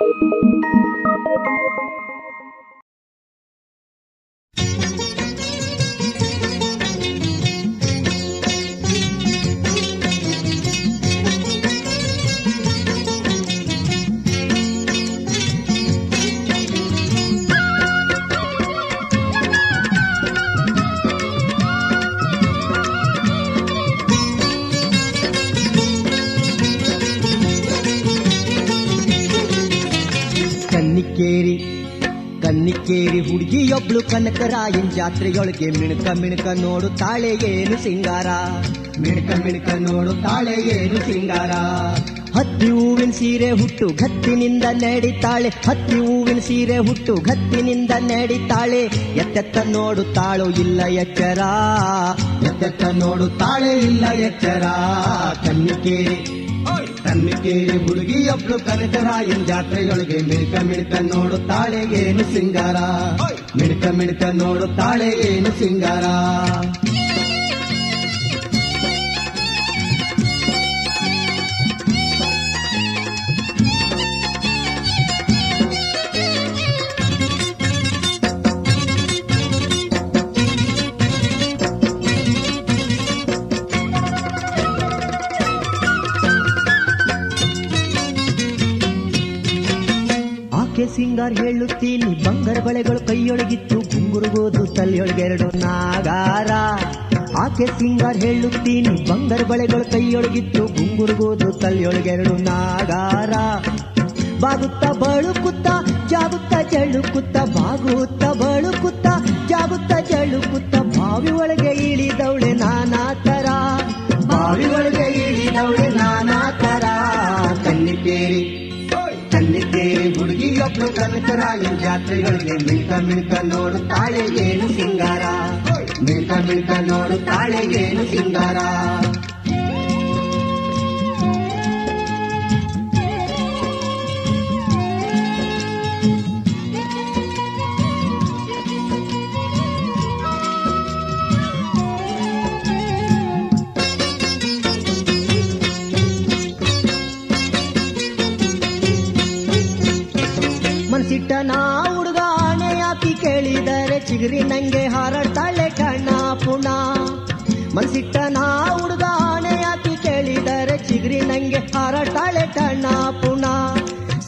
Thank you. ಕನ್ನಿಕೇರಿ ಹುಡುಗಿಯೊಬ್ಳು ಕನಕರಾಯನ್ ಜಾತ್ರೆಯೊಳಗೆ ಮಿಣಕ ಮಿಣಕ ನೋಡುತ್ತಾಳೆ ಏನು ಸಿಂಗಾರ? ಮಿಣಕ ಮಿಣಕ ನೋಡುತ್ತಾಳೆ ಏನು ಸಿಂಗಾರ? ಹತ್ತಿ ಹೂವಿನ ಸೀರೆ ಹುಟ್ಟು ಗತ್ತಿನಿಂದ ನಡಿತಾಳೆ ಹತ್ತಿ ಹೂವಿನ ಸೀರೆ ಹುಟ್ಟು ಗತ್ತಿನಿಂದ ನಡಿತಾಳೆ. ಎತ್ತೆತ್ತ ನೋಡುತ್ತಾಳೋ ಇಲ್ಲ ಎಚ್ಚರ? ಎತ್ತೆತ್ತ ನೋಡುತ್ತಾಳೆ ಇಲ್ಲ ಎಚ್ಚರ? ಕನ್ನಿಕೇರಿ ಕನ್ನಿಕೇರಿ ಹುಡುಗಿಯೊಬ್ಳು ಕನಕರಾಯನ್ ಜಾತ್ರೆಯೊಳಗೆ ಮಿಡಿತ ಮಿಣಕ ನೋಡುತ್ತಾಳೆ ಏನು ಸಿಂಗಾರ? ಮಿಣಕ ಮಿಣಕ ನೋಡುತ್ತಾಳೆ ಏನು ಸಿಂಗಾರ? ಸಿಂಗಾರ್ ಹೇಳುತ್ತೀನಿ. ಬಂಗಾರ ಬಳೆಗಳು ಕೈಯೊಳಗಿತ್ತು. ಗುಂಗುರುಗೋದು ತಲೆಯೊಳಗೆರಡು ನಾಗಾರ. ಆಕೆ ಸಿಂಗಾರ್ ಹೇಳುತ್ತೀನಿ. ಬಂಗಾರ ಬಳೆಗಳು ಕೈಯೊಳಗಿತ್ತು. ಗುಂಗುರುಗೋದು ತಲೆಯೊಳಗೆರಡು ನಾಗಾರ. ಬಾಗುತ್ತ ಬಳುಕುತ್ತ, ಜಾಗುತ್ತ ಜಳುಕುತ್ತ, ಬಾಗುತ್ತ ಬಳುಕುತ್ತ, ಜಾಗುತ್ತ ಜಳುಕುತ್ತ, ಬಾವಿ ಒಳಗೆ ಇಳಿದವಳೆ ನಾನಾ ತರ ಬಾವಿ ಒಳಗೆ ಇಳಿದವಳೆ ನಾನಾ ತರ ಹುಡುಗಿಯೊಬ್ಳು ಈ ಜಾತ್ರೆಗಳಿಗೆ ಮಿಳ್ಕ ಮಿಳ್ಕ ನೋಡುತ್ತಾಳೆ ಏನು ಸಿಂಗಾರ. ಮಿಳ್ಕ ಮಿಳ್ಕ ನೋಡುತ್ತಾಳೆ ಏನು ಸಿಂಗಾರ. ಮನ್ಸಿಟ್ಟ ನಾ ಹುಡುಗ ಆಣೆ ಹಾಕಿ ಕೇಳಿದರೆ ಚಿಗುರಿ ನಂಗೆ ಹಾರಾಡ್ತಾಳೆ ಕಣ್ಣ ಪುಣ ಮನ್ಸಿಟ್ಟ ನಾ ಹುಡುಗ ಆಣೆ ಹಾಕಿ ಕೇಳಿದರೆ ಚಿಗುರಿ ನಂಗೆ ಹಾರಾಡ್ತಾಳೆ ಕಣ್ಣ ಪುಣ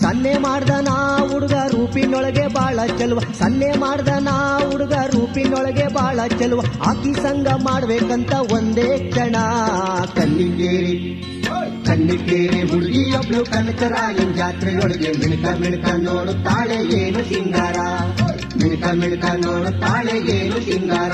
ಸನ್ನೆ ಸನ್ನೆ ನಾ ಹುಡುಗ ರೂಪಿನೊಳಗೆ ಬಾಳ ಚೆಲುವ. ಸನ್ನೆ ಮಾಡ್ದನ ಹುಡುಗ ರೂಪಿನೊಳಗೆ ಬಾಳ ಚೆಲುವ. ಆಕಿ ಸಂಗ ಮಾಡ್ಬೇಕಂತ ಒಂದೇ ಕ್ಷಣ. ಕಣ್ಣಿಗೇರಿ ಕಣ್ಣಿಗೇರಿ ಹುಡುಗಿಯೊಬ್ಳು ಕನಕರಾಯನ್ ಜಾತ್ರೆಯೊಳಗೆ ಮಿಣಕ ಮಿಣಕ ನೋಡುತ್ತಾಳೆ ಏನು ಸಿಂಗಾರ. ಮಿಣಕ ಮಿಣಕ ನೋಡುತ್ತಾಳೆ ಏನು ಸಿಂಗಾರ.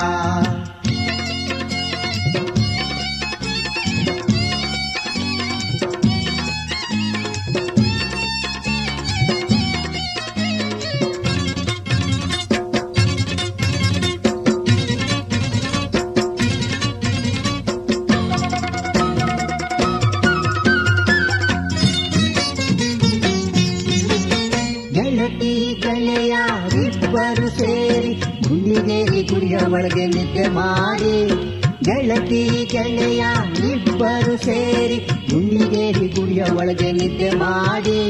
ಗೆಳೆಯ ಇಬ್ಬರು ಸೇರಿ ಗುಂಡಿಗೇರಿ ಗುಡಿಯ ಒಳಗೆ ನಿದ್ದೆ ಮಾಡಿ,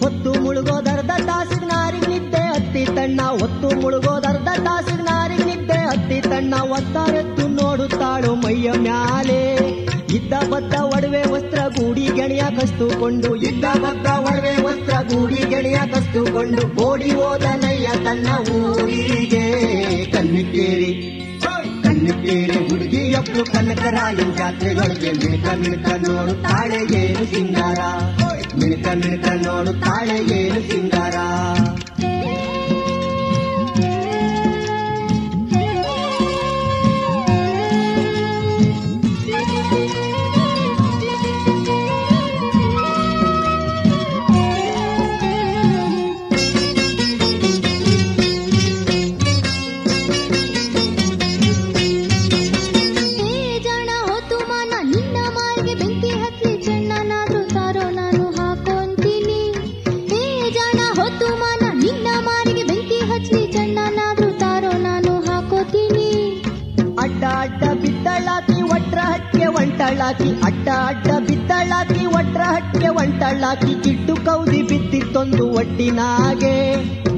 ಹೊತ್ತು ಮುಳುಗೋದರ್ಧ ತಾಸಿಗೆ ನಾರಿ ನಿದ್ದೆ ಹತ್ತಿ ತಣ್ಣ, ಹೊತ್ತು ಮುಳುಗೋದರ್ಧ ತಾಸಿಗೆ ನಾರಿ ನಿದ್ದೆ ಹತ್ತಿ ತಣ್ಣ ಒತ್ತಾರೆತ್ತು ನೋಡುತ್ತಾಳು ಮೈಯ ಮ್ಯಾಲೆ. ಇದ್ದ ಬದ್ದ ಒಡವೆ ವಸ್ತ್ರ ಗೂಡಿ ಗೆಳೆಯ ಕಸ್ತುಕೊಂಡು, ಇದ್ದ ಬದ್ದ ಒಡವೆ ವಸ್ತ್ರ ಗೂಡಿ ಗೆಳೆಯ ಕಸ್ತುಕೊಂಡು, ಓಡಿ ಹೋದನಯ್ಯ ತನ್ನ ಊರಿಗೆ ಕಣ್ಣಿಕೇರಿ ಕಣ್ಣಿಕೇರಿ ಹುಡುಗಿಯೊಬ್ಳು ಕನಕರಾಯನ್ ಜಾತ್ರೆಗಳಿಗೆ ಮಿಣಕ ಮಿಣಕ ನೋಡುತ್ತಾಳೆ ಏನು ಸಿಂಗಾರ ಮಿಣಕ ಮಿಣಕ ನೋಡುತ್ತಾಳೆ ಏನು ಸಿಂಗಾರ ಅಡ್ಡ ಅಡ್ಡ ಬಿದ್ದಳಾಕಿ, ಒಟ್ರ ಹಟ್ಟೆ ಒಂಟಳ್ಳಾಕಿ ಜಿಡ್ಡು ಕೌದಿ ಬಿದ್ದಿತ್ತೊಂದು ಒಡ್ಡಿನಾಗೆ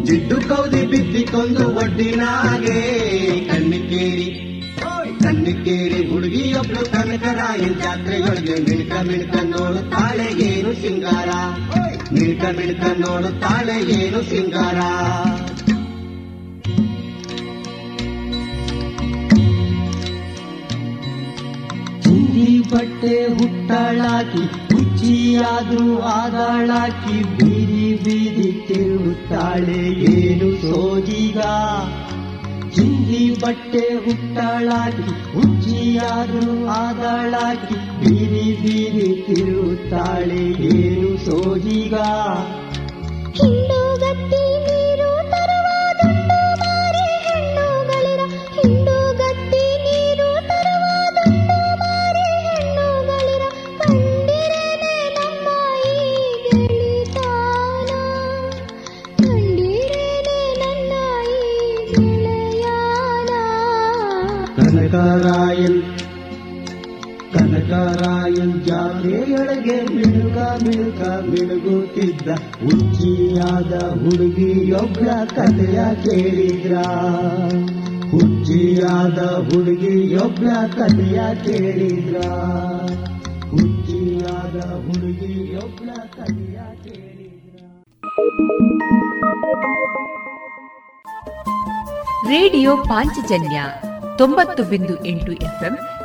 ಜಿಡ್ಡು ಕೌದಿ ಬಿದ್ದಿತ್ತೊಂದು ಒಡ್ಡಿನಾಗೆ ಕಣ್ಣಿಕೇರಿ ಕಣ್ಣಿಕೇರಿ ಹುಡುಗಿಯೊಬ್ಳು ಕನಕರಾಯನ್ ಜಾತ್ರೆಯೊಳಗೆ ಮಿಣಕ ಮಿಣಕ ನೋಡುತ್ತಾಳೆ ಏನು ಸಿಂಗಾರ ಮಿಣಕ ಮಿಣಕ ನೋಡುತ್ತಾಳೆ ಏನು ಸಿಂಗಾರ ಬಟ್ಟೆ ಹುಟ್ಟಳಾಕಿ, ಹುಚ್ಚಿಯಾದ್ರೂ ಆದಾಳಾಕಿ, ಬೀದಿ ಬೀದಿ ತಿರುಗುತ್ತಾಳೆ ಏನು ಸೋಜಿಗ? ಚಿಂದಿ ಬಟ್ಟೆ ಹುಟ್ಟಳಾಕಿ, ಹುಚ್ಚಿಯಾದ್ರೂ ಆದಾಳಾಕಿ, ಬೀದಿ ಬೀದಿ ತಿರುಗುತ್ತಾಳೆ ಏನು ಸೋಜಿಗ? ಹಿಂಡುಗತ್ತಿ ಜಾತ್ರೆಯೊಳಗೆ ಬಿಡುಗ ಬಿಡುಗ ಬಿಡುಗುತ್ತಿದ್ದ ಹುಚ್ಚಿಯಾದ ಹುಡುಗಿಯೊಬ್ಬಳ ಕಥೆಯ ಕೇಳಿದ್ರ? ಹುಚ್ಚಿಯಾದ ಹುಡುಗಿಯೊಬ್ಬಳ ಕಥೆಯ ಕೇಳಿದ್ರ? ಹುಚ್ಚಿಯಾದ ಹುಡುಗಿಯೊಬ್ಬಳ ಕಥೆಯ ಕೇಳಿದ್ರ? ರೇಡಿಯೋ ಪಾಂಚಜನ್ಯ ತೊಂಬತ್ತು ಬಿಂದು ಎಂಟು ಎಫ್ಎಂ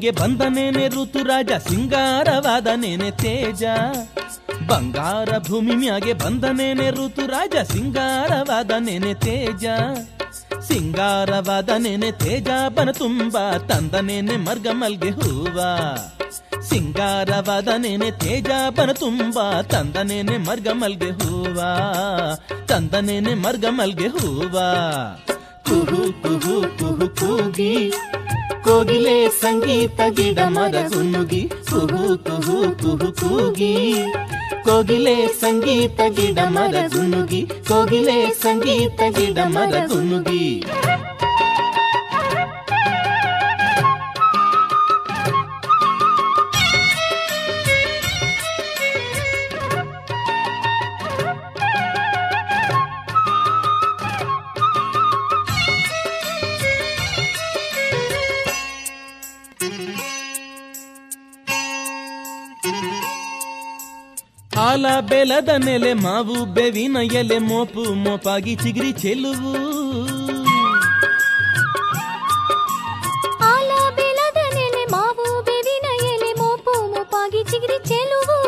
ಮ್ಯಾಗೆ ಬಂದನೇನೆ ಋತುರಾಜ ಸಿಂಗಾರವಾದ ನೇನೆ ತೇಜ. ಬಂಗಾರ ಭೂಮಿ ಮ್ಯಾಗೆ ಋತುರಾಜ ಸಿಂಗಾರವಾದ ನೇನೆ ತೇಜ. ಸಿಂಗಾರವಾದ ನೇನೆ ತೇಜ ಬನ ತುಂಬ ತಂದನೇನೆ ಮರ್ಗ ಮಲ್ಗೆ ಹೂವ. ಸಿಂಗಾರವಾದ ನೇನೆ ತೇಜ ಬನ ತುಂಬ ತಂದನೇನೆ ಮರ್ಗ ಮಲ್ಗೆ ಹೂವ. ತಂದನೇನೆ ಮರ್ಗ ಮಲ್ಗೆ ಹೂವ. ಕುಹು ಕುಹು ಕುಹು, ಕೂಗಿ. ಕೋಗಿಲೆ ಸಂಗೀತ ಗಿಡ ಮರ ಗುನುಗಿ ಕುಹು ಕುಹು ಕುಹು ಕೂಗಿ ಕೋಗಿಲೆ ಸಂಗೀತ ಗಿಡ ಮರ ಗುನುಗಿ ಕೋಗಿಲೆ ಸಂಗೀತ ಗಿಡ ಮರ ಗುನುಗಿ ಬೆಲದ ನೆಲೆ ಮಾವು ಬೆವಿನ ಎಲೆ ಮೋಪು ಮೋಪಾಗಿ ಚಿಗಿರಿ ಚೆಲುವು. ಆಲ ಬೆಲದ ನೆಲೆ ಮಾವು ಬೇವಿನ ಎಲೆ ಮೋಪು ಮೋಪಾಗಿ ಚಿಗಿರಿ ಚೆಲುವು.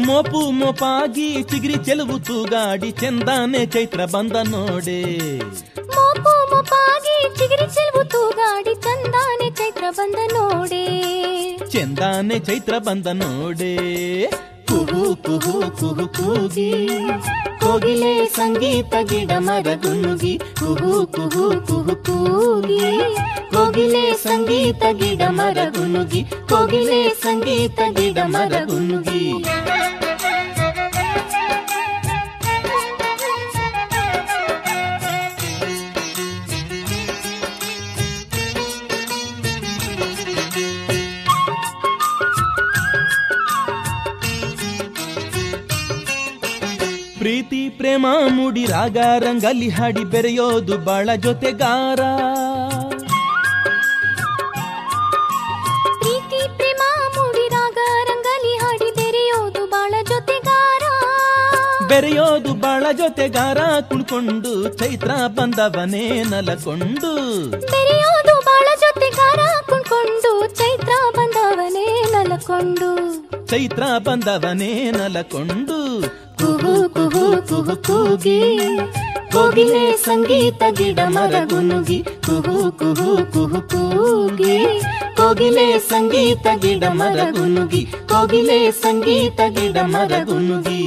ಮೋಪು ಮೋಪಾಗಿ ಚಿಗಿರಿ ಚೆಲುವು ತೂಗಾಡಿ ಚಂದಾನೆ ಚೈತ್ರ ಬಂದ ನೋಡೆ. ಮೋಪು ಮೋಪಾಗಿ ಚಿಗಿರಿ ಚೆಲುವು ತೂಗಾಡಿ ಚಂದಾನೆ ಚೈತ್ರ ಬಂದ ನೋಡೆ. ಚಂದಾನೆ ಚೈತ್ರ ಬಂದ ನೋಡೆ. ಕುಹು ಕುಹು ಕೂಗಿ ಕೋಗಿಲೆ ಸಂಗೀತ ಗಿಡ ಮರ ಗುನುಗಿ ಕುಹು ಕುಹು ಕುಹು ಕೂಗಿ ಕೋಗಿಲೆ ಸಂಗೀತ ಗಿಡ ಮರ ಗುನುಗಿ ಕೋಗಿಲೆ ಸಂಗೀತ ಗಿಡ ಮರ ಗುನುಗಿ ಪ್ರೀತಿ ಪ್ರೇಮ ಮೂಡಿ ರಾಗ ರಂಗಲ್ಲಿ ಹಾಡಿ ಬೆರೆಯೋದು ಬಾಳ ಜೊತೆಗಾರ. ಪ್ರೀತಿ ಪ್ರೇಮ ಮೂಡಿ ರಾಗ ರಂಗಲಿ ಹಾಡಿ ಬೆರೆಯೋದು ಬಾಳ ಜೊತೆಗಾರ. ಬೆರೆಯೋದು ಬಾಳ ಜೊತೆಗಾರ ಕುಳ್ಕೊಂಡು ಚೈತ್ರ ಬಂದವನೇ ನಲಕೊಂಡು. ಬೆರೆಯೋದು ಬಾಳ ಜೊತೆಗಾರ ಕುಣ್ಕೊಂಡು ಚೈತ್ರ ಬಂದವನೇ ನಲಕೊಂಡು ಚೈತ್ರ ಬಂದವನೇ ನಲಕೊಂಡು ಕುಹು ಕುಹು ಕುಹು ಕೂಗಿ ಕೋಗಿಲೆ ಸಂಗೀತ ಗಿಡ ಮರ ಗುನುಗಿ ಕುಹು ಕುಹು ಕುಹು ಕೂಗಿ ಕೋಗಿಲೆ ಸಂಗೀತ ಗಿಡ ಮರ ಗುನುಗಿ ಕೋಗಿಲೆ ಸಂಗೀತ ಗಿಡ ಮರ ಗುನುಗಿ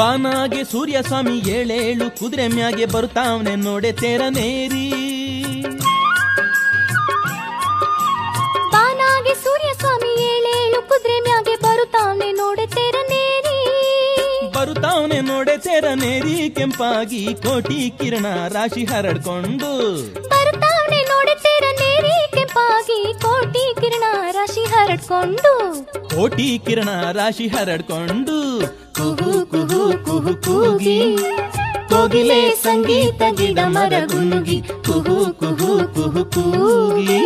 ಬಾನಾಗೆ ಸೂರ್ಯ ಸ್ವಾಮಿ ಏಳೇಳು ಕುದುರೆ ಮ್ಯಾಗೆ ಬರುತ್ತಾವನೆ ನೋಡೆ ತೇರನೇರಿ ಬಾನಾಗೆ ಸೂರ್ಯ ಸ್ವಾಮಿ ಏಳೇಳು ಕುದುರೆ ಮ್ಯಾಗೆ ಬರುತ್ತಾವನೆ ನೋಡೆ ತೆರನೇರಿ ಬರುತ್ತಾವನೆ ನೋಡೆ ತೇರನೇರಿ ಕೆಂಪಾಗಿ ಕೋಟಿ ಕಿರಣ ರಾಶಿ ಹರಡ್ಕೊಂಡು. ಬರುತ್ತಾವನೆ ಕೋಟಿ ಕಿರಣ ರಾಶಿ ಹರಡ್ಕೊಂಡು. ಕೋಟಿ ಕಿರಣ ರಾಶಿ ಹರಡ್ಕೊಂಡು. ಕುಹು ಕುಹು ಕುಹು ಕೂಗಿ. ಕೋಗಿಲೆ ಸಂಗೀತ ಗಿಡ ಮರ ಗುನುಗಿ ಕುಹು ಕುಹು ಕುಹು ಕೂಗಿ.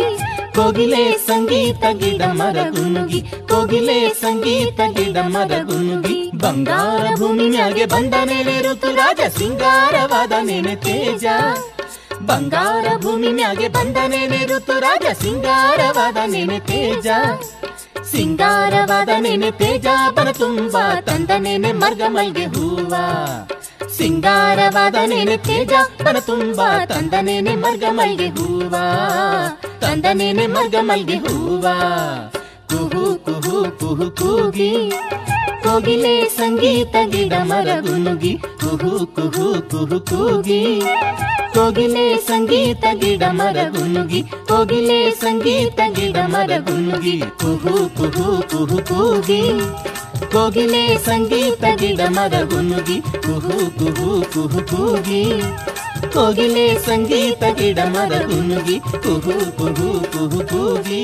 ಕೋಗಿಲೆ ಸಂಗೀತ ಗಿಡ ಮರ ಗುನುಗಿ ಕೋಗಿಲೆ ಸಂಗೀತ ಗಿಡ ಮರ ಗುನುಗಿ ಬಂಗಾರ ಭೂಮಿಯಾಗೆ ಬಂದ ಮೇಲೆ ಋತುರಾಜ ಸಿಂಗಾರವಾದ ನೆನೆ ತೇಜ. ಬಂಗಾರ ಭೂಮಿ ಮ್ಯಾಗೆ ಬಂದನೆ ನೆನೆ ಋತುರಾಜ ಸಿಂಗಾರವಾದ ನೆನೆ ತೇಜ. ಸಿಂಗಾರವಾದ ನೆನೆ ತೇಜ ಬರ ತುಂಬ ತಂದ ನೆನೆ ಮರ್ಗ ಮಲ್ಗೆ ಹೂವ. ಸಿಂಗಾರವಾದ ನೆನೆ ತೇಜ ಬರ ತುಂಬ ತಂದ ನೆನೆ ಮರ್ಗ ಮಲ್ಗೆ ಹೂವ. ತಂದ ನೆನೆ ಮರ್ಗ ಮಲ್ಗೆ ಹೂವ. ಕುಹು ಕುಹು ಕುಹು ಕೂಗಿ ಕೋಗಿಲೆ ಸಂಗೀತ ಗಿಡ ಮರ ಗುನುಗಿ ಕುಹು ಕುಹು ಕುಹು ಕೂಗಿ ಕೋಗಿಲೆ ಸಂಗೀತ ಗಿಡ ಮರ ಗುನುಗಿ ಕೋಗಿಲೆ ಸಂಗೀತ ಗಿಡ ಮರ ಗುನುಗಿ ಕುಹು ಕುಹು ಕುಹು ಕೂಗಿ ಕೋಗಿಲೆ ಸಂಗೀತ ಗಿಡ ಮರ ಗುನುಗಿ ಕುಹು ಕುಹು ಕುಹು ಕೂಗಿ ಕೋಗಿಲೆ ಸಂಗೀತ ಗಿಡ ಮರ ಗುನುಗಿ ಕುಹು ಕುಹು ಕುಹು ಕೂಗಿ